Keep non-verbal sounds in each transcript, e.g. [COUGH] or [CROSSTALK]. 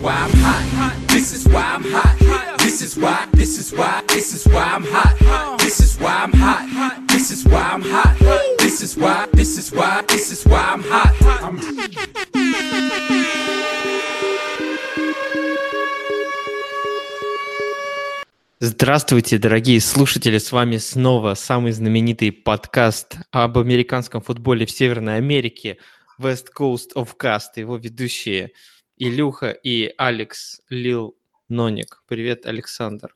why I'm hot. This is why I'm hot. This is why, this is why, this is why I'm hot. This is why I'm hot. This is why I'm hot. This is why, this is why, this is why I'm hot. I'm Здравствуйте, дорогие слушатели! С вами снова самый знаменитый подкаст об американском футболе в Северной Америке West Coast of Cast. Его ведущие Илюха и Алекс Лил Ноник. Привет, Александр.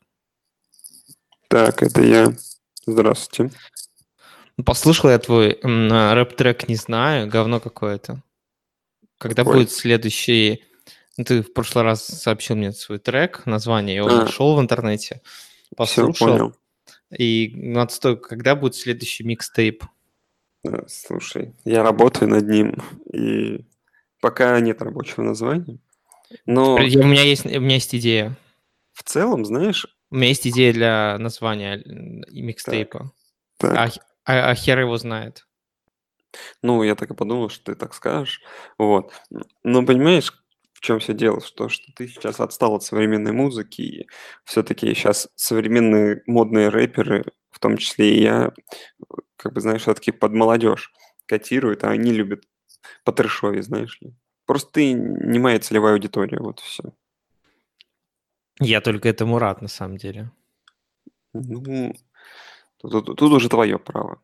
Так, это я. Здравствуйте. Послушал я твой рэп-трек «Не знаю», говно какое-то. Когда Какой? будет следующий... Ну, ты в прошлый раз сообщил мне свой трек, название, я его А. нашел в интернете, Все, послушал. понял. И ну, отстой, когда будет следующий микстейп? Да, Слушай, я работаю над ним, и пока нет рабочего названия. Но У меня есть, у меня есть идея. в целом, знаешь, У меня есть идея для названия и микстейпа. так, А, х- а- а хер его знает. ну, я так и подумал, что ты так скажешь. Вот. Но понимаешь, в чем все дело? Что, что ты сейчас отстал от современной музыки, и все-таки сейчас современные модные рэперы, в том числе и я, как бы, знаешь, все-таки под молодежь котируют, а они любят по трэшове, знаешь ли. Просто ты не моя целевая аудитория, вот и все. Я только этому рад, на самом деле. Ну, тут, тут- тут уже твое право.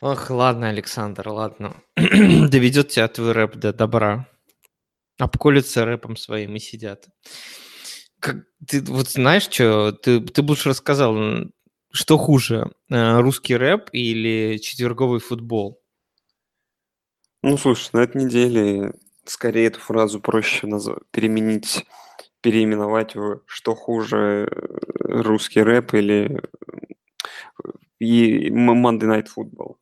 Ох, ладно, Александр, ладно. [CLEARS THROAT] Доведет тебя твой рэп до добра. Обколются рэпом своим и сидят. Как, ты вот знаешь, что ты, ты бы лучше рассказал, что хуже, э, русский рэп или четверговый футбол? Ну, слушай, на этой неделе скорее эту фразу проще назв- переменить, переименовать в «что хуже, э, русский рэп» или э, и м- Monday Night Football.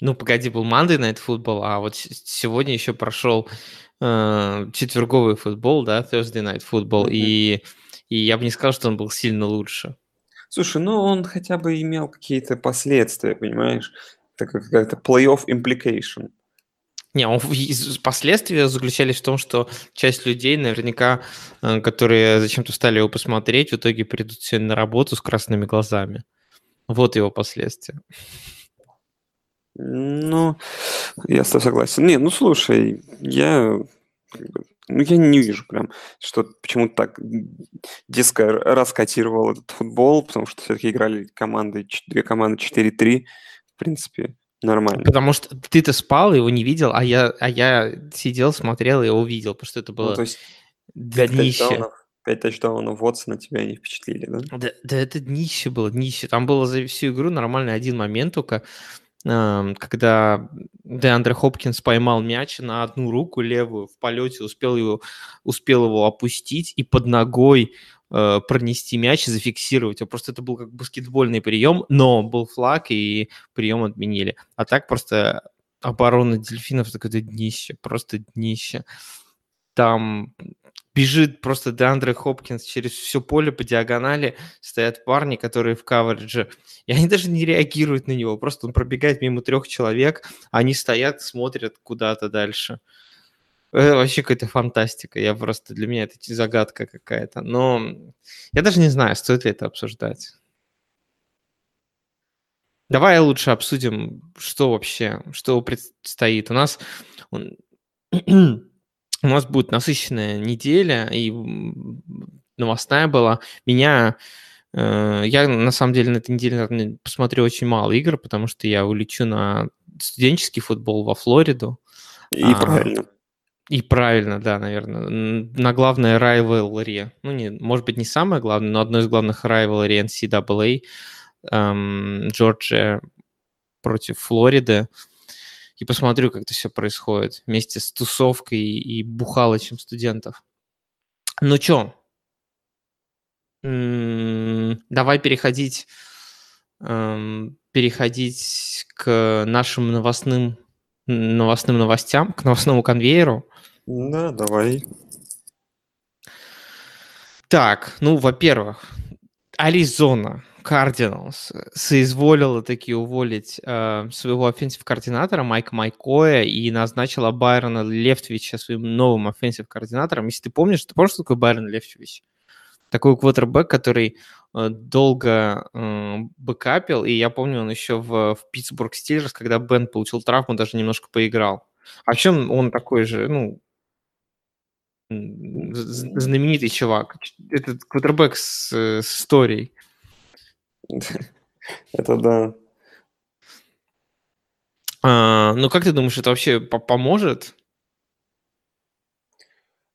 Ну, погоди, был Monday Night Football, а вот с- сегодня еще прошел э, четверговый футбол, да, Thursday Night Football, Мгм. и, и я бы не сказал, что он был сильно лучше. Слушай, ну он хотя бы имел какие-то последствия, понимаешь? Это как какая-то play-off implication. Не, он, последствия заключались в том, что часть людей наверняка, э, которые зачем-то стали его посмотреть, в итоге придут сегодня на работу с красными глазами. Вот его последствия. Ну, я с тобой согласен. Не, ну слушай, я, ну, я не вижу прям, что почему-то так диско р- раскотировал этот футбол, потому что все-таки играли команды, две команды 4-3, в принципе, нормально. Потому что ты-то спал, его не видел, а я, а я сидел, смотрел и его видел, потому что это Ну, было то есть днище. пять тачдаунов Вотсона тебя не впечатлили, да? Да, да это днище было, днище. Там было за всю игру нормальный один момент только, когда Деандре Хопкинс поймал мяч на одну руку левую в полете, успел его, успел его опустить и под ногой э, пронести мяч и зафиксировать. его. Просто это был как баскетбольный прием, но был флаг и прием отменили. А так просто оборона дельфинов такое днище, просто днище. Там бежит просто Деандре Хопкинс через все поле по диагонали, стоят парни, которые в каверидже, и они даже не реагируют на него, просто он пробегает мимо трех человек, они стоят, смотрят куда-то дальше. Это вообще какая-то фантастика, я просто, для меня это загадка какая-то, но я даже не знаю, стоит ли это обсуждать. Давай лучше обсудим, что вообще, что предстоит. У нас [CLEARS THROAT] у нас будет насыщенная неделя, и новостная была. Меня, э, я на самом деле на этой неделе посмотрю очень мало игр, потому что я улечу на студенческий футбол во Флориду. И А, правильно. И правильно, да, наверное, на главное rivalry. Ну, не, может быть, не самое главное, но одно из главных rivalry NCAA. эм, Джорджия против Флориды. И посмотрю, как это все происходит вместе с тусовкой и бухалочем студентов. Ну чё, давай переходить, эм, переходить к нашим новостным, новостным новостям, к новостному конвейеру. Да, давай. Так, ну, во-первых, Аризона Cardinals соизволила таки уволить э, своего offensive координатора Майка Маккоя и назначила Байрона Лефтвича своим новым offensive координатором. Если ты помнишь, ты помнишь, что такое Байрон Лефтвич? Такой квотербек, который э, долго э, бэкапил, и я помню, он еще в, в Питтсбург Стиллерс, когда Бен получил травму, даже немножко поиграл. А чем он такой же, ну, знаменитый чувак. Этот квотербек с, с историей. [LAUGHS] Это да. А, ну, как ты думаешь, это вообще поможет?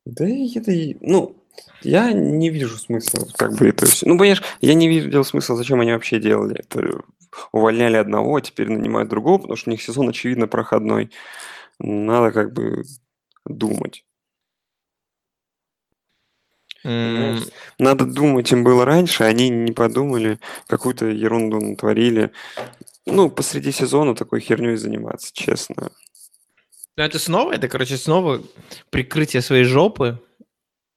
Да это, ну, я не вижу смысла, как бы это все. Ну, понимаешь, я не видел смысла, зачем они вообще делали это. Увольняли одного, а теперь нанимают другого, потому что у них сезон, очевидно, проходной. Надо как бы думать. Надо думать, им было раньше, они не подумали, какую-то ерунду натворили. Ну, посреди сезона такой херней заниматься, честно. Ну, это снова, это, короче, снова прикрытие своей жопы.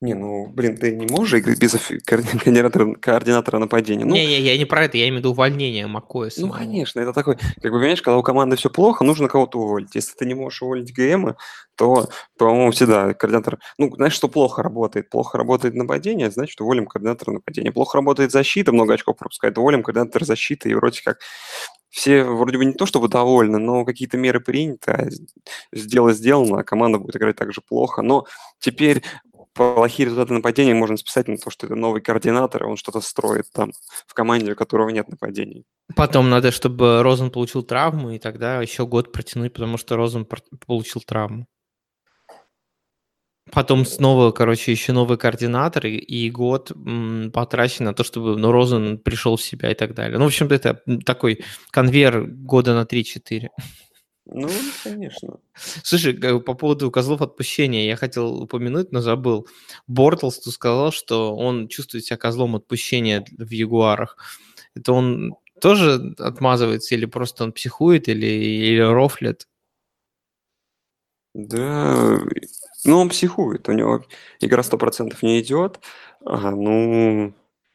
Не, ну, блин, ты не можешь играть без координатора, координатора нападения. Ну, Не, не, я не про это, я имею в виду увольнение Макоя. Ну, конечно, это такой, как бы, понимаешь, когда у команды все плохо, нужно кого-то уволить. Если ты не можешь уволить ГМа, то, по-моему, всегда координатор... Ну, знаешь, что плохо работает? Плохо работает нападение, значит, уволим координатора нападения. Плохо работает защита, много очков пропускает, уволим координатора защиты, и вроде как все вроде бы не то чтобы довольны, но какие-то меры приняты, а сделано сделано, а команда будет играть так же плохо. Но теперь плохие результаты нападения можно списать на то, что это новый координатор, и он что-то строит там в команде, у которого нет нападений. Потом надо, чтобы Розен получил травму, и тогда еще год протянуть, потому что Розен получил травму. Потом снова, короче, еще новый координатор, и, и год м, потрачен на то, чтобы ну, Розен пришел в себя и так далее. Ну, в общем-то, это такой конвейер года на 3-4. Ну, конечно. Слушай, по поводу козлов отпущения я хотел упомянуть, но забыл. Бортлс тут сказал, что он чувствует себя козлом отпущения в Ягуарах. Это он тоже отмазывается или просто он психует, или, или рофлит? Да, ну он психует, у него игра сто процентов не идет. Ага, ну,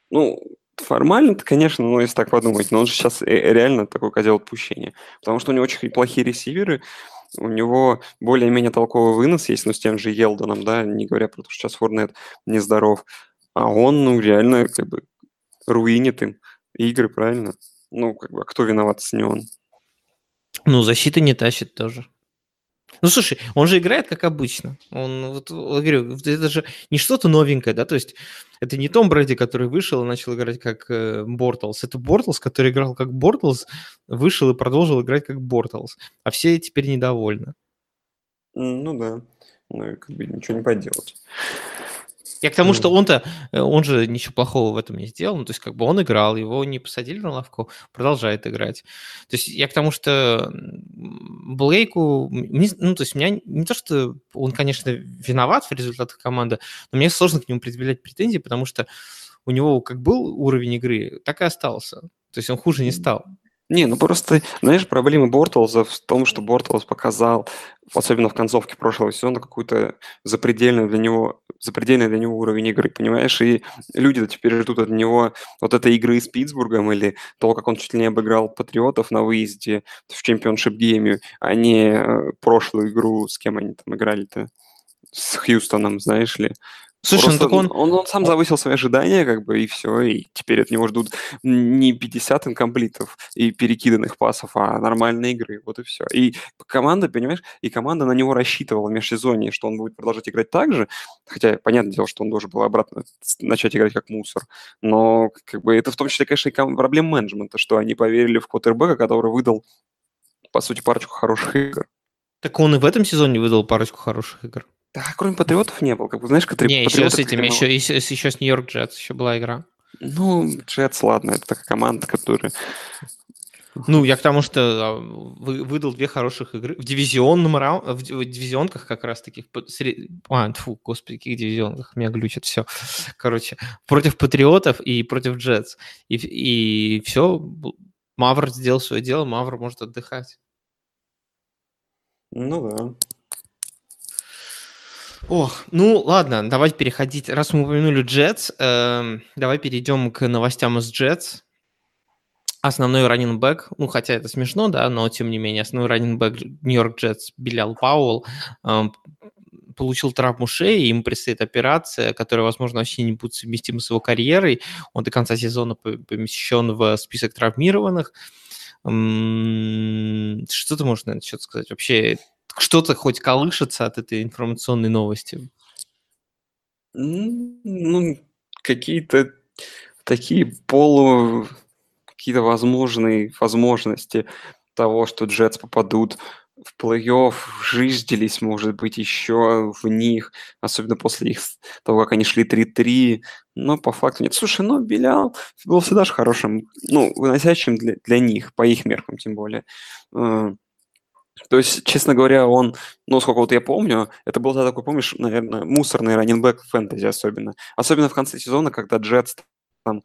ну, Формально-то, конечно, ну, если так подумать, но он же сейчас реально такой козел отпущения. Потому что у него очень плохие ресиверы, у него более-менее толковый вынос есть, ну, с тем же Елдоном, да, не говоря про то, что сейчас Форнет нездоров. А он, ну, реально, как бы, руинит им игры, правильно? Ну, как бы, а кто виноват, с не он? Ну, защита не тащит тоже. Ну, слушай, он же играет как обычно. Он, вот, вот говорю, это же не что-то новенькое, да, то есть это не Том Брэди, который вышел и начал играть как э, Бортлс. Это Бортлс, который играл как Бортлс, вышел и продолжил играть как Бортлс. А все теперь недовольны. Ну да, ну как бы ничего не поделать. Я к тому, что он-то, э, он же ничего плохого в этом не сделал. Ну, то есть, как бы он играл, его не посадили на лавку, продолжает играть. То есть, я к тому, что Блейку, ну, то есть, у меня не то, что он, конечно, виноват в результатах команды, но мне сложно к нему предъявлять претензии, потому что у него как был уровень игры, так и остался. То есть, он хуже не стал. Не, ну просто, знаешь, проблема Бортлза в том, что Бортлз показал, особенно в концовке прошлого сезона, какую-то запредельную для него, запредельный для него уровень игры, понимаешь? И люди теперь ждут от него вот этой игры с Питтсбургом или того, как он чуть ли не обыграл Патриотов на выезде в чемпионшип гейме, а не э, прошлую игру, с кем они там играли-то, с Хьюстоном, знаешь ли. Слушай, ну Просто ну так он... он... Он сам завысил свои ожидания, как бы, и все, и теперь от него ждут не 50 инкомплитов и перекиданных пасов, а нормальные игры, вот и все. И команда, понимаешь, и команда на него рассчитывала в межсезонье, что он будет продолжать играть так же, хотя, понятное дело, что он должен был обратно начать играть как мусор, но, как бы, это в том числе, конечно, и проблема менеджмента, что они поверили в Коттербека, который выдал, по сути, парочку хороших игр. Так он и в этом сезоне выдал парочку хороших игр. Да, кроме Патриотов не было. Как бы, знаешь, которые Не, еще с этим, еще, еще, еще с Нью-Йорк Джетс еще была игра. Ну, Джетс, ладно, это такая команда, которая... Ну, я к тому, что а, вы, выдал две хороших игры в дивизионном раунде, в дивизионках как раз таких, а, фу, господи, каких дивизионках, меня глючит все. Короче, против Патриотов и против Джетс. И, и все, Мавр сделал свое дело, Мавр может отдыхать. Ну да. Ох, ну ладно, давай переходить. Раз мы упомянули Jets, э, давай перейдем к новостям из Jets. основной раннинг ну, хотя это смешно, да, но тем не менее, основной раннинг Нью-Йорк Джетс Белял Пауэлл эм, получил травму шеи, ему предстоит операция, которая, возможно, вообще не будет совместима с его карьерой. Он до конца сезона помещен в список травмированных. Что ты можешь на этот счет сказать? Вообще, что-то хоть колышется от этой информационной новости? Ну, какие-то такие полу какие-то возможные возможности того, что Джетс попадут в плей-офф, жизнились, может быть, еще в них, особенно после их, того, как они шли 3-3, но по факту нет. Слушай, ну, Белял был всегда же хорошим, ну, выносящим для, для них, по их меркам тем более. То есть, честно говоря, он, ну, сколько вот я помню, это был тогда такой, помнишь, наверное, мусорный раненбэк фэнтези особенно. Особенно в конце сезона, когда Джетс там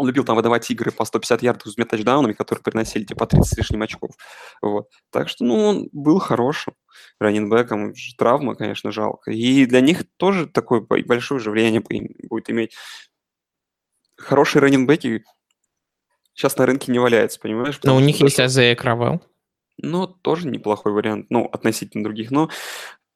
он любил там выдавать игры по 150 ярдов с двумя тачдаунами, которые приносили типа 30 с лишним очков. Вот. Так что, ну, он был хорошим раненбеком. Травма, конечно, жалко. И для них тоже такое большое же влияние будет иметь. Хорошие раненбеки сейчас на рынке не валяются, понимаешь? Но у них есть Азея Кравел. Ну, тоже неплохой вариант, ну, относительно других. Но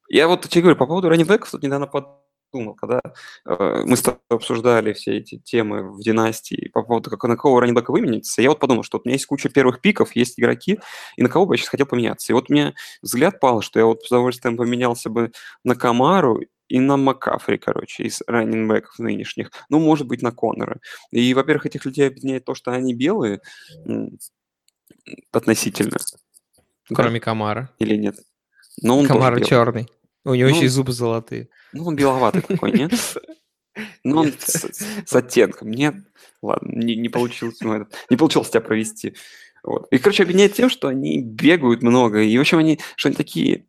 я вот тебе говорю, по поводу раненбеков, тут недавно под думал, когда э, мы с тобой обсуждали все эти темы в династии по поводу, как, на кого раннинбека вымениться, я вот подумал, что вот у меня есть куча первых пиков, есть игроки, и на кого бы я сейчас хотел поменяться. И вот меня взгляд пал, что я вот с удовольствием поменялся бы на Камару и на Макафри, короче, из раннинбеков нынешних. Ну, может быть, на Коннора. И, во-первых, этих людей объединяет то, что они белые относительно. Кроме да? Камара. Или нет? Но он Камара черный. У него ну, еще и зубы золотые. Ну, он беловатый такой, нет? [LAUGHS] Ну, он с, оттенком. Нет? Ладно, не, получилось. Ну, не получилось тебя провести. Вот. И, короче, объединяет тем, что они бегают много. И, в общем, они, что они такие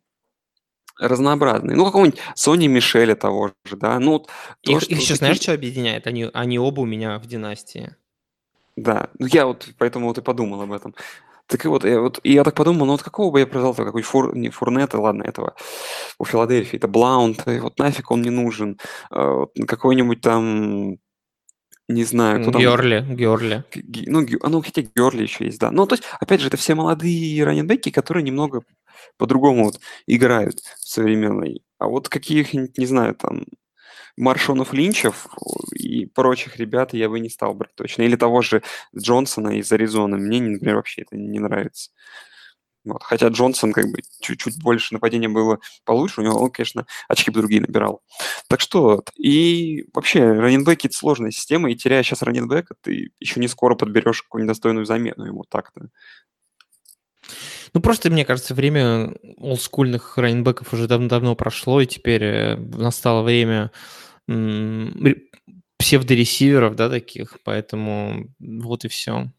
разнообразные. Ну, какого-нибудь Сони Мишеля того же, да. Ну, то, их, что их еще знаешь, что объединяет? Они, они оба у меня в династии. Да, ну я вот поэтому вот и подумал об этом. Так и вот, я, вот, и я так подумал, ну вот какого бы я продал какой фур, не Фурнета, ладно, этого у Филадельфии, это Блаунт, и вот нафиг он не нужен. А, какой-нибудь там, не знаю, кто там... Георли, Георли. Ну, а, ну, хотя Георли еще есть, да. Ну, то есть, опять же, это все молодые раненбеки, которые немного по-другому вот играют в современной. А вот каких-нибудь, не знаю, там, Маршонов Линчев и прочих ребят я бы не стал брать точно. Или того же Джонсона из Аризоны. Мне, например, вообще это не нравится. Вот. Хотя Джонсон как бы чуть-чуть больше нападения было получше, у него он, конечно, очки бы другие набирал. Так что, и вообще, раненбеки – это сложная система, и теряя сейчас раненбека, ты еще не скоро подберешь какую-нибудь достойную замену ему так-то. Ну, просто, мне кажется, время олдскульных раненбеков уже давно-давно прошло, и теперь э, настало время псевдоресиверов, да, таких, поэтому вот и все.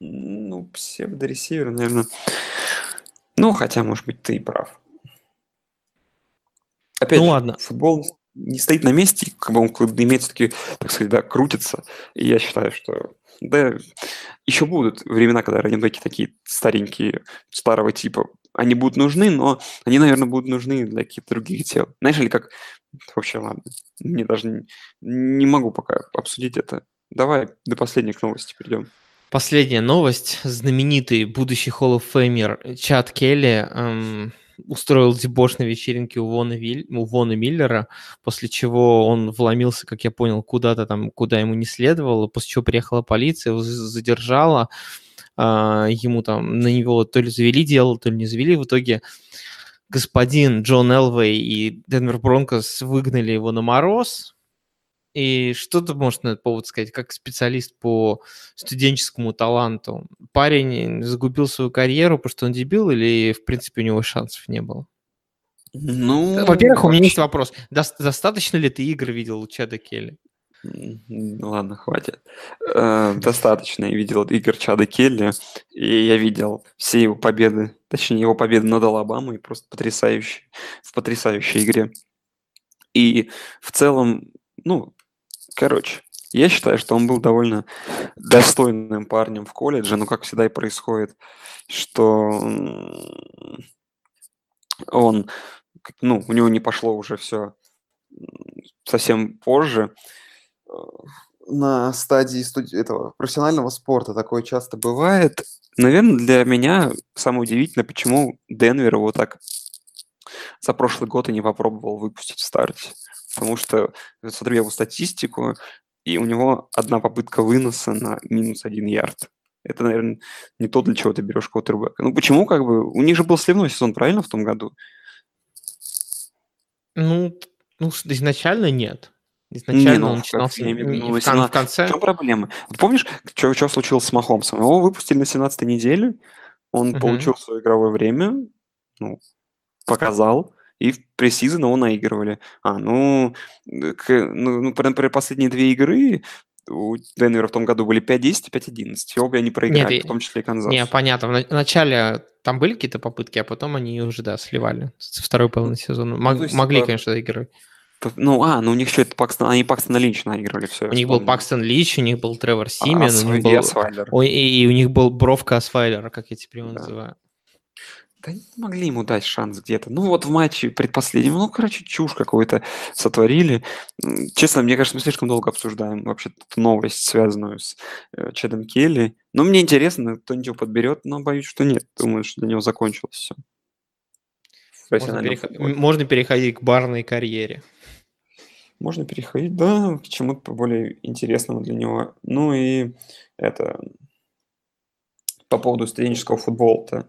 Ну, псевдоресивер, наверное. Ну, хотя, может быть, ты и прав. Опять ну, же, ладно. футбол не стоит на месте, как бы он имеет все-таки, так сказать, да, крутится. И я считаю, что да, еще будут времена, когда раненбеки такие старенькие, старого типа, они будут нужны, но они, наверное, будут нужны для каких-то других дел. Знаешь, или как Вообще, ладно. Мне даже не, не могу пока обсудить это. Давай до последних новостей перейдем. Последняя новость. Знаменитый будущий Hall of Famer Чад Келли эм, устроил дебош на вечеринке у Вона, Виль, у Вона Миллера, после чего он вломился, как я понял, куда-то там, куда ему не следовало, после чего приехала полиция, его задержала, э, ему там на него то ли завели дело, то ли не завели. В итоге господин Джон Элвей и Денвер Бронкос выгнали его на мороз. И что ты можешь на этот повод сказать, как специалист по студенческому таланту? Парень загубил свою карьеру, потому что он дебил, или, в принципе, у него шансов не было? Ну, Во-первых, у меня есть вопрос. Достаточно ли ты игр видел у Чада Келли? Ладно, хватит. Э, достаточно. Я видел игр Чада Келли, и я видел все его победы, точнее, его победы над Алабамой, просто потрясающие, в потрясающей игре. И в целом, ну, короче, я считаю, что он был довольно достойным парнем в колледже, но как всегда и происходит, что он, ну, у него не пошло уже все совсем позже, на стадии студ... этого профессионального спорта такое часто бывает. Наверное, для меня самое удивительное, почему Денвер его так за прошлый год и не попробовал выпустить в старте. Потому что, я смотрю его статистику, и у него одна попытка выноса на минус один ярд. Это, наверное, не то, для чего ты берешь квотербека. Ну, почему, как бы, у них же был сливной сезон, правильно, в том году? Ну, ну изначально нет. Изначально не, ну, он начинался я имею в, виду, в, в конце. В чем проблема? Помнишь, что, что случилось с Махомсом? Его выпустили на 17-й неделе, он угу. получил свое игровое время, ну, показал, и в пресизон его наигрывали. А, ну, к, ну, ну, например, последние две игры у Денвера в том году были 5-10 и 5-11. И обе они проиграли, Нет, в том числе и Канзас. Не, понятно. В начале там были какие-то попытки, а потом они уже, да, сливали. Со второй половины сезона. Мог, ну, могли, по... конечно, доигрывать. Ну, а, ну у них еще это Пакстон, они Пакстона Линч наиграли все. У них был Пакстон Линч, у них был Тревор Симен, а, у них был... Ой, и, и у них был Бровка Асвайлера, как я теперь его да. называю. Да могли ему дать шанс где-то. Ну вот в матче предпоследнем, ну, короче, чушь какую-то сотворили. Честно, мне кажется, мы слишком долго обсуждаем вообще эту новость, связанную с э, Чедом Келли. Но мне интересно, кто-нибудь его подберет, но боюсь, что нет. Думаю, что для него закончилось все. Можно, перех... Можно переходить к барной карьере. Можно переходить, да, к чему-то более интересному для него. Ну и это по поводу студенческого футбола-то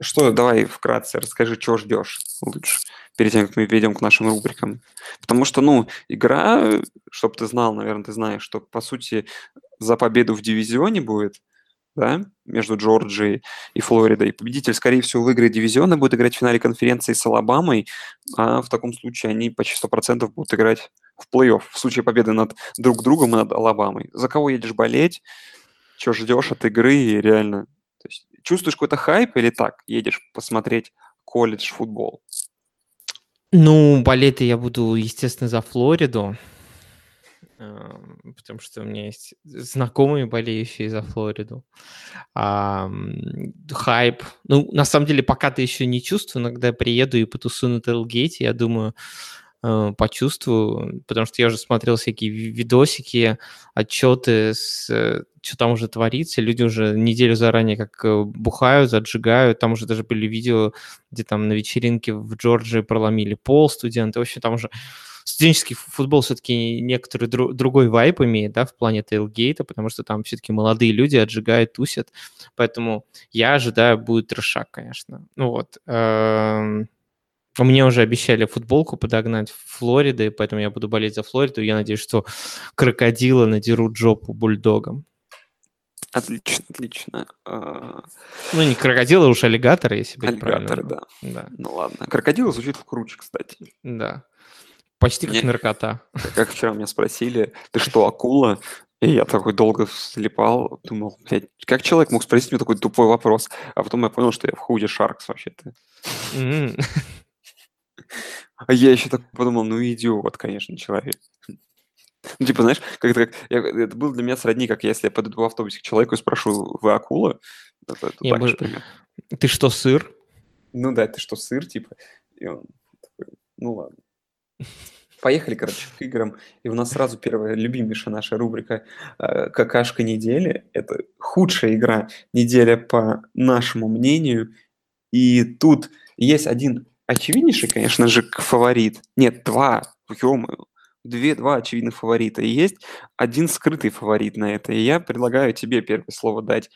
что, давай вкратце расскажи, чего ждешь лучше, перед тем, как мы перейдем к нашим рубрикам. Потому что, ну, игра, чтобы ты знал, наверное, ты знаешь, что, по сути, за победу в дивизионе будет, да, между Джорджией и Флоридой. Победитель, скорее всего, выиграет дивизион и будет играть в финале конференции с Алабамой, а в таком случае они почти 100% будут играть в плей-офф в случае победы над друг другом и над Алабамой. За кого едешь болеть? Что ждешь от игры? И реально чувствуешь какой-то хайп или так едешь посмотреть колледж футбол? Ну, болеть я буду, естественно, за Флориду, потому что у меня есть знакомые, болеющие за Флориду. А, хайп. Ну, на самом деле, пока ты еще не чувствую, но когда приеду и потусую на Тейлгейте, я думаю, почувствую, потому что я уже смотрел всякие видосики, отчеты, с, э, что там уже творится, люди уже неделю заранее как э, бухают, отжигают, там уже даже были видео, где там на вечеринке в Джорджии проломили пол студенты, в общем, там уже студенческий футбол все-таки некоторый дру- другой вайп имеет, да, в плане тейлгейта, потому что там все-таки молодые люди отжигают, тусят, поэтому я ожидаю, будет трешак, конечно. Ну вот, эм, мне уже обещали футболку подогнать в Флориде, поэтому я буду болеть за Флориду. Я надеюсь, что крокодилы надерут жопу бульдогам. Отлично, отлично. А, ну, не крокодилы, а уж аллигаторы, если быть Аллигаторы, да. да. Ну ладно. Крокодилы звучит круче, кстати. Да. Почти как Мне... наркота. Как вчера меня спросили, ты что, акула? И я такой долго слепал, думал, блядь, как человек мог спросить мне такой тупой вопрос? А потом я понял, что я в худе Шаркс вообще-то. [LAUGHS] А я еще так подумал, ну идиот, конечно, человек. Ну, типа, знаешь, как это, как, я, это было для меня сродни, как если я подойду в автобусе к человеку и спрошу, вы акула? Это, это я бы... Ты что, сыр? Ну да, ты что, сыр, типа? И он такой, ну ладно. Поехали, короче, к играм. И у нас сразу первая любимейшая наша рубрика э, «Какашка недели». Это худшая игра недели по нашему мнению. И тут есть один очевиднейший, конечно же, фаворит. Нет, два, ё Две, два очевидных фаворита. И есть один скрытый фаворит на это. И я предлагаю тебе первое слово дать.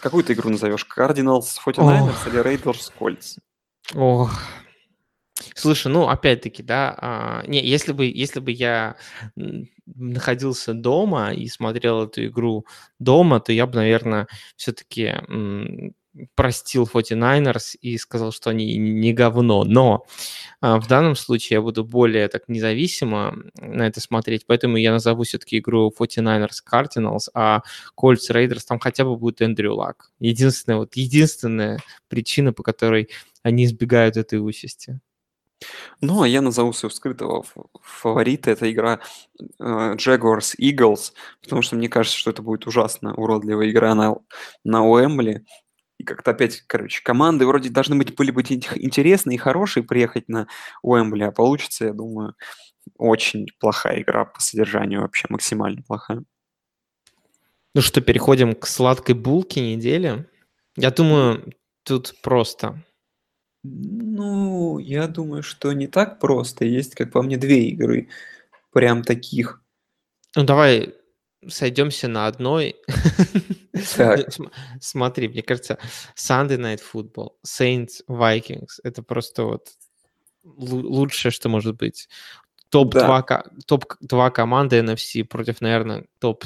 Какую ты игру назовешь? Cardinals 49ers или Raiders Colts? Ох, Слушай, ну опять-таки, да, а, не, если бы, если бы я находился дома и смотрел эту игру дома, то я бы, наверное, все-таки простил 49ers и сказал, что они не говно. Но а, в данном случае я буду более так независимо на это смотреть, поэтому я назову все-таки игру 49ers Cardinals, а Colts Raiders там хотя бы будет Эндрю Лак. Единственная, вот единственная причина, по которой они избегают этой участи. Ну, а я назову своего скрытого фаворита. Это игра э, Jaguars Eagles, потому что мне кажется, что это будет ужасно уродливая игра на, на Уэмбли. И как-то опять, короче, команды вроде должны быть, были быть интересные и хорошие приехать на Уэмбли, а получится, я думаю, очень плохая игра по содержанию, вообще максимально плохая. Ну что, переходим к сладкой булке недели. Я думаю, тут просто. Ну, я думаю, что не так просто. Есть, как по мне, две игры прям таких. Ну давай сойдемся на одной. [LAUGHS] Так. См- Смотри, мне кажется, Sunday Night Football, Saints, Vikings, это просто вот лу- лучшее, что может быть. Топ-2 ко- топ-2 команды NFC против, наверное, топ,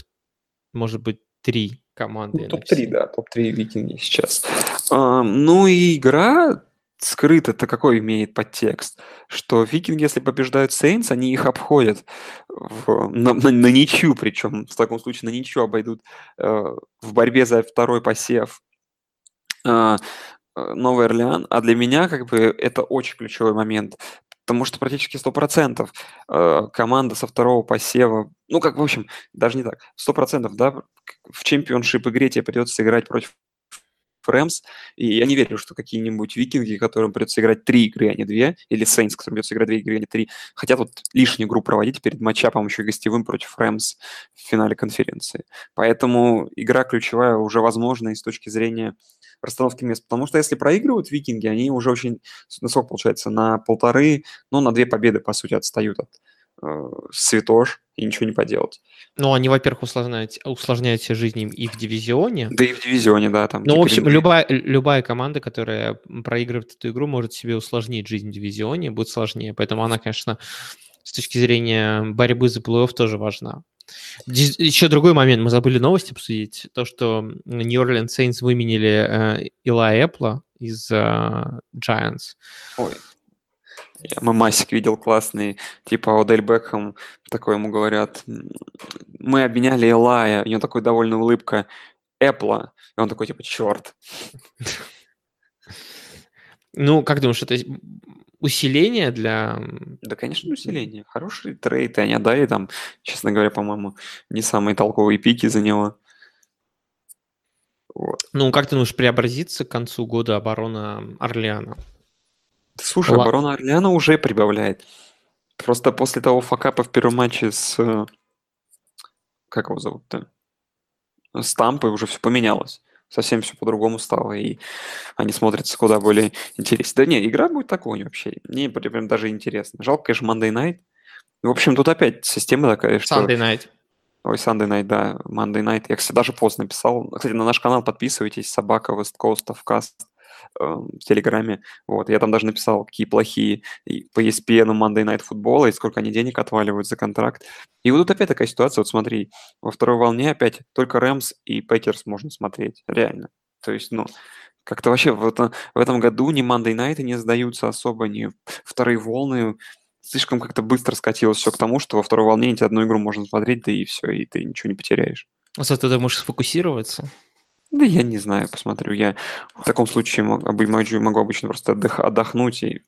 может быть, 3 команды Ну, топ-3, NFC. да, топ-3 викинги сейчас. А, ну и игра скрыто-то какой имеет подтекст, что викинги, если побеждают Сейнс, они их обходят в- на, на- на ничью, причем в таком случае на ничью обойдут э, в борьбе за второй посев. А, э, Новый Орлеан, а для меня как бы это очень ключевой момент, потому что практически 100% э, команда со второго посева, ну как, в общем, даже не так, 100%, да, в чемпионшип игре тебе придется играть против Рэмс, и я не верю, что какие-нибудь викинги, которым придется играть три игры, а не две, или Сейнс, которым придется играть две игры, а не три, хотят вот лишнюю игру проводить перед матчапом еще гостевым против Рэмс в финале конференции. Поэтому игра ключевая уже возможна и с точки зрения расстановки мест. Потому что если проигрывают викинги, они уже очень, на сколько получается, на полторы, ну, на две победы, по сути, отстают от святош, и ничего не поделать. Ну, они, во-первых, усложняют, усложняют себе жизнь и в дивизионе. Да и в дивизионе, да, там... Ну, в типа общем, любая, любая команда, которая проигрывает эту игру, может себе усложнить жизнь в дивизионе, будет сложнее. Поэтому она, конечно, с точки зрения борьбы за плей-офф тоже важна. Еще другой момент, мы забыли новость обсудить. То, что Orleans Saints выменили э, Ила Эпла из э, Giants. Ой. Я мемасик видел классный, типа Одель Бекхэм, такой ему говорят, «М, мы обменяли Элая, у него такой довольно улыбка, Эпла, и он такой, типа, черт. Ну, как думаешь, это усиление для... Да, конечно, усиление. Хороший трейд, и они отдали там, честно говоря, по-моему, не самые толковые пики за него. Вот. Ну, как ты думаешь, преобразится к концу года оборона Орлеана? Слушай, Ла- оборона Орлеана уже прибавляет. Просто после того факапа в первом матче с... Как его зовут-то? С Тампой уже все поменялось. Совсем все по-другому стало, и они смотрятся куда более интереснее. Да не, игра будет такой вообще. Мне прям даже интересно. Жалко, конечно, Monday Night. В общем, тут опять система такая, что... Sunday Night. Ой, Sunday Night, да, Monday Night. Я, кстати, даже пост написал. Кстати, на наш канал подписывайтесь, собака West Coast of Cast э, в Телеграме. Вот, я там даже написал, какие плохие по ESPN Monday Night футбола, и сколько они денег отваливают за контракт. И вот тут опять такая ситуация, вот смотри, во второй волне опять только Rams и Packers можно смотреть, реально. То есть, ну, как-то вообще в, это- в этом году ни Monday Night не сдаются особо, ни вторые волны. Слишком как-то быстро скатилось все к тому, что во второй волне эти одну игру можно смотреть, да и все, и ты ничего не потеряешь. Зато ты можешь сфокусироваться. Да я не знаю, посмотрю. Я в таком случае мог- могу, могу обычно просто отдых- отдохнуть и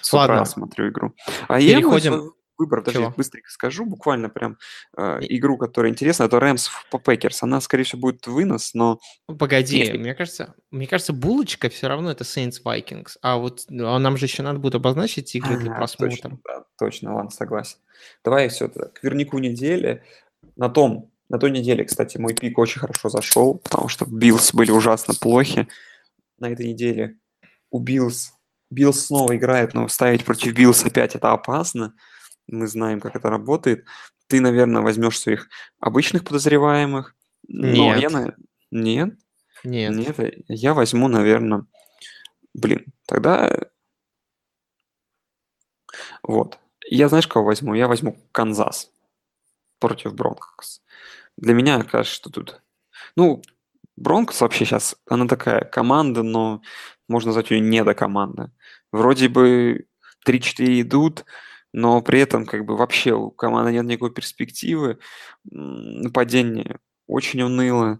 с утра Ладно. смотрю игру. А я Переходим- свой выбор, даже быстренько скажу, буквально прям э, игру, которая интересна, это Rams - Packers. Она, скорее всего, будет вынос, но Погоди, Если- мне кажется, мне кажется, булочка все равно это Saints Vikings. А вот ну, а нам же еще надо будет обозначить игры для просмотра. Точно, да, точно, ладно, согласен. Давай все к верняку недели. На том, на той неделе, кстати, мой pick очень хорошо зашел, потому что Биллс были ужасно плохи. На этой неделе у Биллс Биллс снова играет, но ставить против Биллс опять это опасно. Мы знаем, как это работает. Ты, наверное, возьмешь своих обычных подозреваемых. Но я Нет. на- Нет? Нет. Нет, я возьму, наверное... Блин, тогда... Вот. Я знаешь, кого возьму? Я возьму Канзас против Бронкос. Для меня кажется, что тут... Ну, Бронкос вообще сейчас, она такая команда, но можно назвать ее недокоманда. Вроде бы 3-4 идут, но при этом как бы вообще у команды нет никакой перспективы. Нападение очень уныло.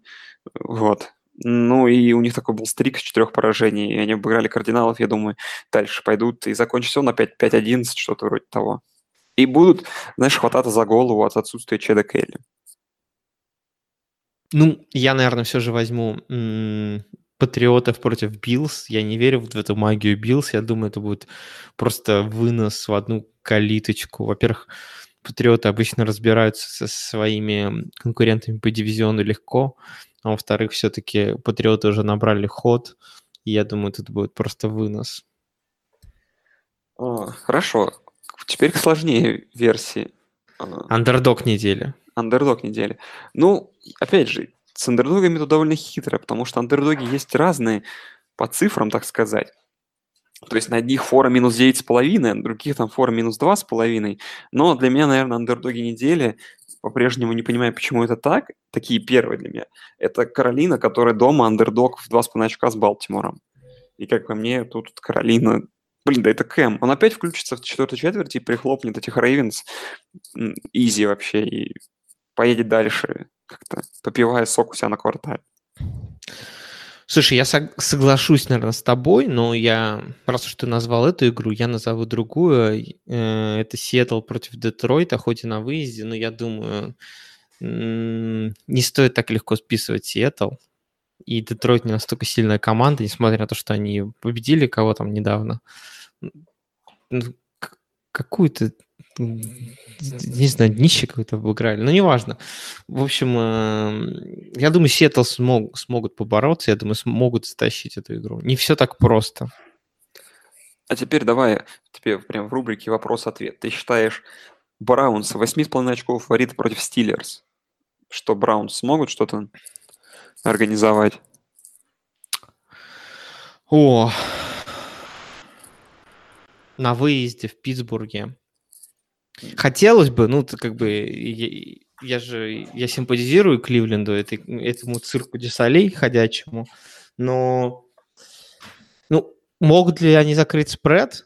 Вот. Ну и у них такой был streak с четырех поражений, и они обыграли кардиналов, я думаю, дальше пойдут и закончится он опять 5-11, что-то вроде того. И будут, знаешь, хвататься за голову от отсутствия Чеда Келли. Ну, я, наверное, все же возьму м, Патриотов против Биллс. Я не верю в эту магию Биллс. Я думаю, это будет просто вынос в одну калиточку. Во-первых, Патриоты обычно разбираются со своими конкурентами по дивизиону легко, а во-вторых, все-таки Патриоты уже набрали ход, и я думаю, тут будет просто вынос. О, хорошо. Теперь к сложнее версии. Андердог недели. Андердог недели. Ну, опять же, с андердогами это довольно хитро, потому что андердоги есть разные по цифрам, так сказать. То есть на одних фора минус 9,5, на других там фора минус 2,5. Но для меня, наверное, андердоги недели, по-прежнему не понимаю, почему это так, такие первые для меня. Это Каролина, которая дома андердог в 2,5 очка с Балтимором. И как по мне, тут Каролина Блин, да это Кэм. Он опять включится в четвертой четверти и прихлопнет этих Рейвенс. Изи вообще. И поедет дальше, как-то попивая сок у себя на квартале. Слушай, я соглашусь, наверное, с тобой, но я, раз уж ты назвал эту игру, я назову другую. Э, это Сиэтл против Детройта, хоть и на выезде, но я думаю, не стоит так легко списывать Сиэтл. И Детройт не настолько сильная команда, несмотря на то, что они победили кого там недавно. Какую-то не знаю, днище какое-то обыграли, но неважно. В общем, эм, я думаю, Сиэтл смог, смогут побороться, я думаю, смогут стащить эту игру. Не все так просто. А теперь давай тебе прям в рубрике вопрос-ответ. Ты считаешь Браунс 8,5 очков фаворит против Стиллерс? Что Браунс смогут что-то организовать? О, на выезде в Питтсбурге Хотелось бы, ну, как бы, я, я же, я симпатизирую Кливленду, этой, этому цирку Десолей ходячему, но, ну, могут ли они закрыть спред?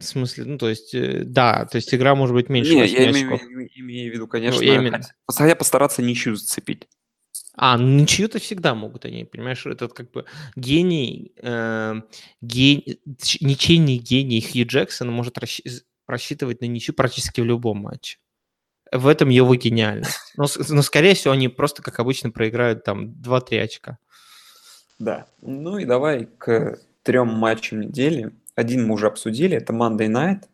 В смысле, ну, то есть, э, да, то есть игра может быть меньше Не, я имею, имею в виду, конечно, ну, именно. хотя постараться ничью зацепить. А, ну ничью-то всегда могут они, понимаешь, этот как бы гений, э, ген... ничейный гений Хью Джексон может расщ рассчитывать на ничью практически в любом матче. В этом его гениальность. [LAUGHS] Но, но скорее всего, они просто, как обычно, проиграют там 2-3 очка. Да. Ну и давай к трем матчам недели. Один мы уже обсудили, это Monday Night.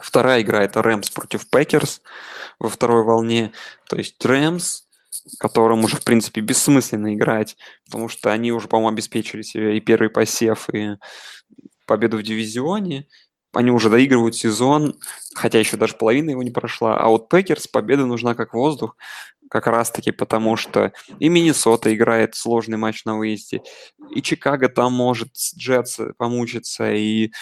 Вторая игра это Рэмс против Пекерс во второй волне. То есть Рэмс, которым уже, в принципе, бессмысленно играть, потому что они уже, по-моему, обеспечили себе и первый посев, и победу в дивизионе они уже доигрывают сезон, хотя еще даже половина его не прошла. А вот Пекерс победа нужна как воздух, как раз-таки потому, что и Миннесота играет сложный матч на выезде, и Чикаго там может с Джетс помучиться, и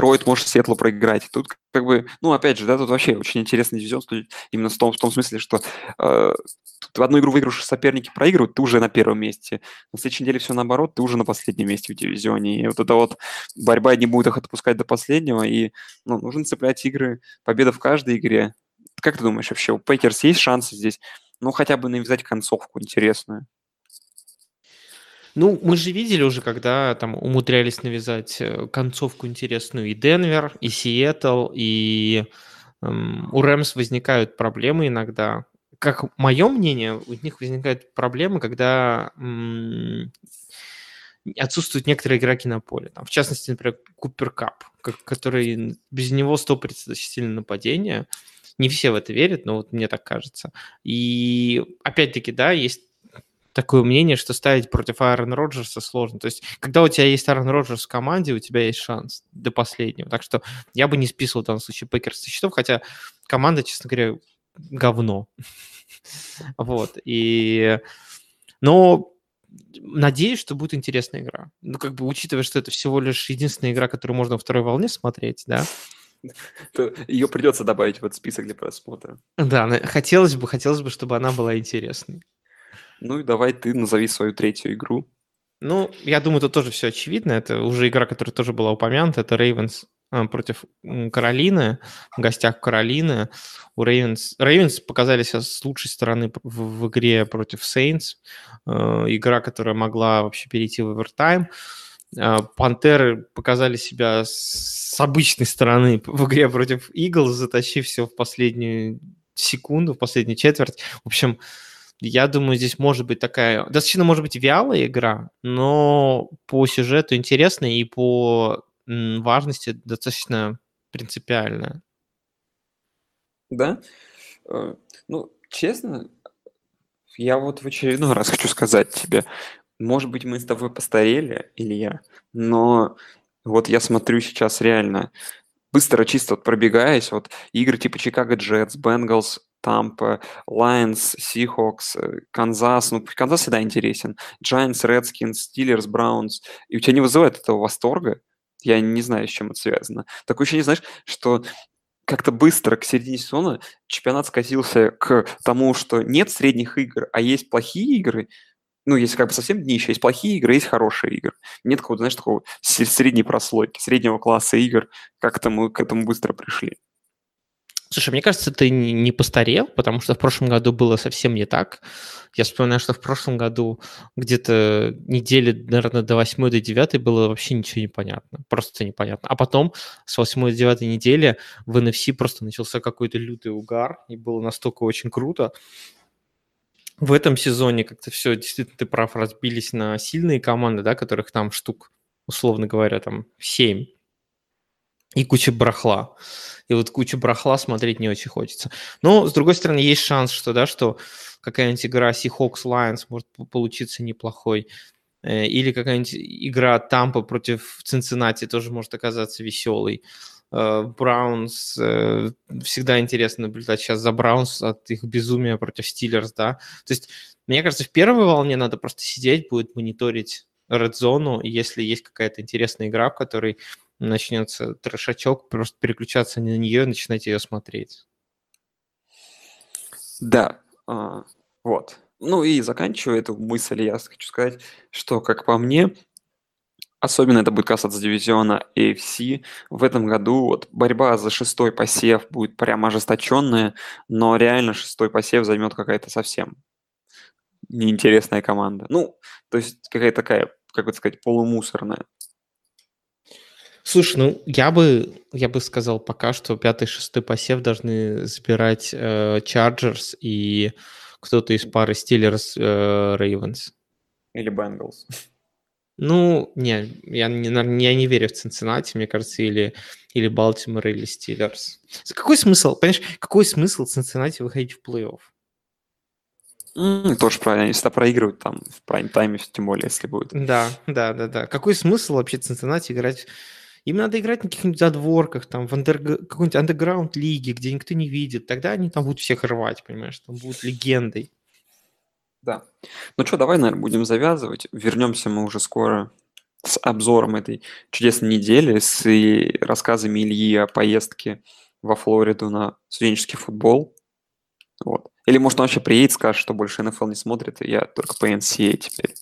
Детройт может Светло проиграть. Тут как бы, ну, опять же, да, тут вообще очень интересный дивизион, именно в том, в том смысле, что э, ты в одну игру выигрываешь, соперники проигрывают, ты уже на первом месте. На следующей неделе все наоборот, ты уже на последнем месте в дивизионе. И вот эта вот борьба не будет их отпускать до последнего, и ну, нужно цеплять игры, победа в каждой игре. Как ты думаешь вообще, у Пейкерс есть шансы здесь, ну, хотя бы навязать концовку интересную? Ну, мы же видели уже, когда там умудрялись навязать э, концовку интересную и Денвер, и Сиэтл, и эм, у Рэмс возникают проблемы иногда. Как мое мнение, у них возникают проблемы, когда м- отсутствуют некоторые игроки на поле. Там, в частности, например, Купер Кап, который без него стопорится сильное нападение. Не все в это верят, но вот мне так кажется. И опять-таки, да, есть такое мнение, что ставить против Аарона Роджерса сложно. То есть, когда у тебя есть Аарон Роджерс в команде, у тебя есть шанс до последнего. Так что я бы не списывал в данном случае Пекерс со счетов, хотя команда, честно говоря, говно. [LAUGHS] вот. И... Но надеюсь, что будет интересная игра. Ну, как бы, учитывая, что это всего лишь единственная игра, которую можно во второй волне смотреть, да, ее придется добавить в этот список для просмотра. Да, хотелось бы, хотелось бы, чтобы она была интересной. Ну и давай ты назови свою третью игру. Ну, я думаю, тут тоже все очевидно. Это уже игра, которая тоже была упомянута. Это Рейвенс против Каролины, в гостях Каролины. У Рейвенс... Рейвенс показали себя с лучшей стороны в, в игре против Сейнс. Э, игра, которая могла вообще перейти в овертайм. Э, Пантеры показали себя с обычной стороны в игре против Иглс, затащив все в последнюю секунду, в последнюю четверть. В общем, я думаю, здесь может быть такая достаточно, может быть, вялая игра, но по сюжету интересная и по важности достаточно принципиальная. Да? Э, ну, честно, я вот в очередной раз хочу сказать тебе, может быть, мы с тобой постарели, Илья, но вот я смотрю сейчас реально, быстро, чисто вот пробегаясь, вот игры типа Чикаго Джетс, Бенгалс, Тампа, Лайонс, Сихокс, Канзас, ну, Канзас всегда интересен, Giants, Redskins, Steelers, Браунс, и у тебя не вызывает этого восторга? Я не знаю, с чем это связано. Такое ощущение, знаешь, что как-то быстро к середине сезона чемпионат скатился к тому, что нет средних игр, а есть плохие игры, ну, если как бы совсем днище, есть плохие игры, есть хорошие игры. Нет какого-то, знаешь, такого средней прослойки, среднего класса игр. Как-то мы к этому быстро пришли. Слушай, мне кажется, ты не постарел, потому что в прошлом году было совсем не так. Я вспоминаю, что в прошлом году где-то недели, наверное, до 8 до 9 было вообще ничего непонятно. Просто непонятно. А потом с 8 до 9 недели в NFC просто начался какой-то лютый угар, и было настолько очень круто. В этом сезоне как-то все, действительно, ты прав, разбились на сильные команды, да, которых там штук, условно говоря, там 7 и куча брахла. И вот кучу брахла смотреть не очень хочется. Но, с другой стороны, есть шанс, что, да, что какая-нибудь игра Seahawks Lions может получиться неплохой. Э, или какая-нибудь игра Тампа против Цинциннати тоже может оказаться веселой. Браунс, э, всегда интересно наблюдать сейчас за Браунс от их безумия против Стиллерс, да. То есть, мне кажется, в первой волне надо просто сидеть, будет мониторить Red Zone, и если есть какая-то интересная игра, в которой начнется трешачок, просто переключаться на нее и начинать ее смотреть. Да, а, вот. Ну и заканчивая эту мысль, я хочу сказать, что, как по мне, особенно это будет касаться дивизиона AFC, в этом году вот борьба за шестой посев будет прям ожесточенная, но реально шестой посев займет какая-то совсем неинтересная команда. Ну, то есть какая-то такая, как бы сказать, полумусорная. Слушай, ну я бы, я бы сказал пока, что пятый, шестой посев должны забирать э, Chargers и кто-то из пары Steelers, э, Ravens. Или Bengals. Ну, не, я не, я не верю в Цинциннати, мне кажется, или, или Балтимор, или Стиллерс. Какой смысл, понимаешь, какой смысл Цинциннати выходить в плей-офф? Mm, тоже правильно, если проигрывают там в прайм-тайме, тем более, если будет. Да, да, да, да. Какой смысл вообще Цинциннати играть им надо играть на каких-нибудь задворках, там, в андер... какой-нибудь андеграунд лиге, где никто не видит. Тогда они там будут всех рвать, понимаешь, там будут легендой. Да. Ну что, давай, наверное, будем завязывать. Вернемся мы уже скоро с обзором этой чудесной недели, с рассказами Ильи о поездке во Флориду на студенческий футбол. Вот. Или, может, он вообще приедет, скажет, что больше НФЛ не смотрит, и я только по NCAA теперь.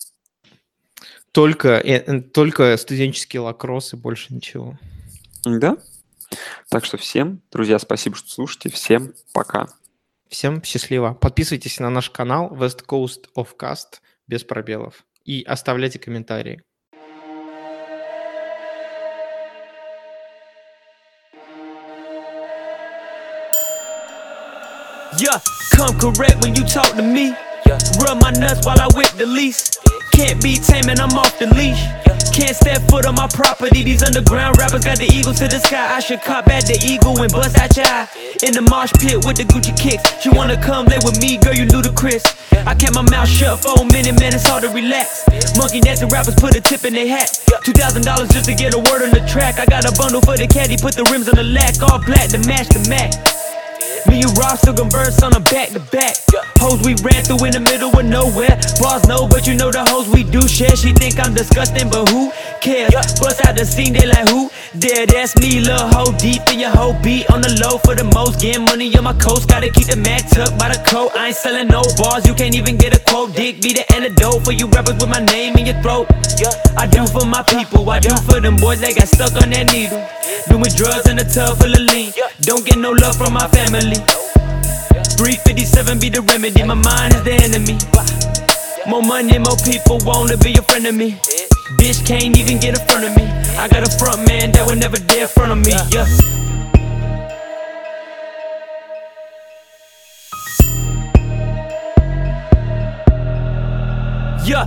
Только, э, только студенческий лакросс и больше ничего. Да. Так что всем, друзья, спасибо, что слушаете. Всем пока. Всем счастливо. Подписывайтесь на наш канал West Coast of Cast без пробелов. И оставляйте комментарии. Yeah, come correct when you talk to me. Rub my nuts while I whip the lease. Can't be taming, I'm off the leash. Can't step foot on my property. These underground rappers got the eagle to the sky. I should cop at the eagle and bust out your eye. In the marsh pit with the Gucci kicks. She wanna come lay with me, girl, you ludicrous. I kept my mouth shut for a minute, man, it's hard to relax. Monkey dancing rappers put a tip in their hat. Two thousand dollars just to get a word on the track. I got a bundle for the caddy, put the rims on the lack, all black to match the Mac. Me and Ross still converse on a back to back. Hoes we ran through in the middle of nowhere. Boss know, but you know the hoes we do share. She think I'm disgusting, but who cares? Bust out the scene, they like who? There, that's me, little hoe deep in your whole beat on the low for the most. Getting money on my coast, gotta keep the mag tucked by the coat. I ain't selling no bars, you can't even get a quote. Dick be the antidote for you rappers with my name in your throat. I do for my people, I do for them boys that got stuck on that needle. Doing drugs in a tub full of lean. Don't get no love from my family. 357 be the remedy, my mind is the enemy. More money, more people wanna be a friend of me. Bitch can't even get in front of me. I got a front man that would never dare front of me, yeah. Yeah,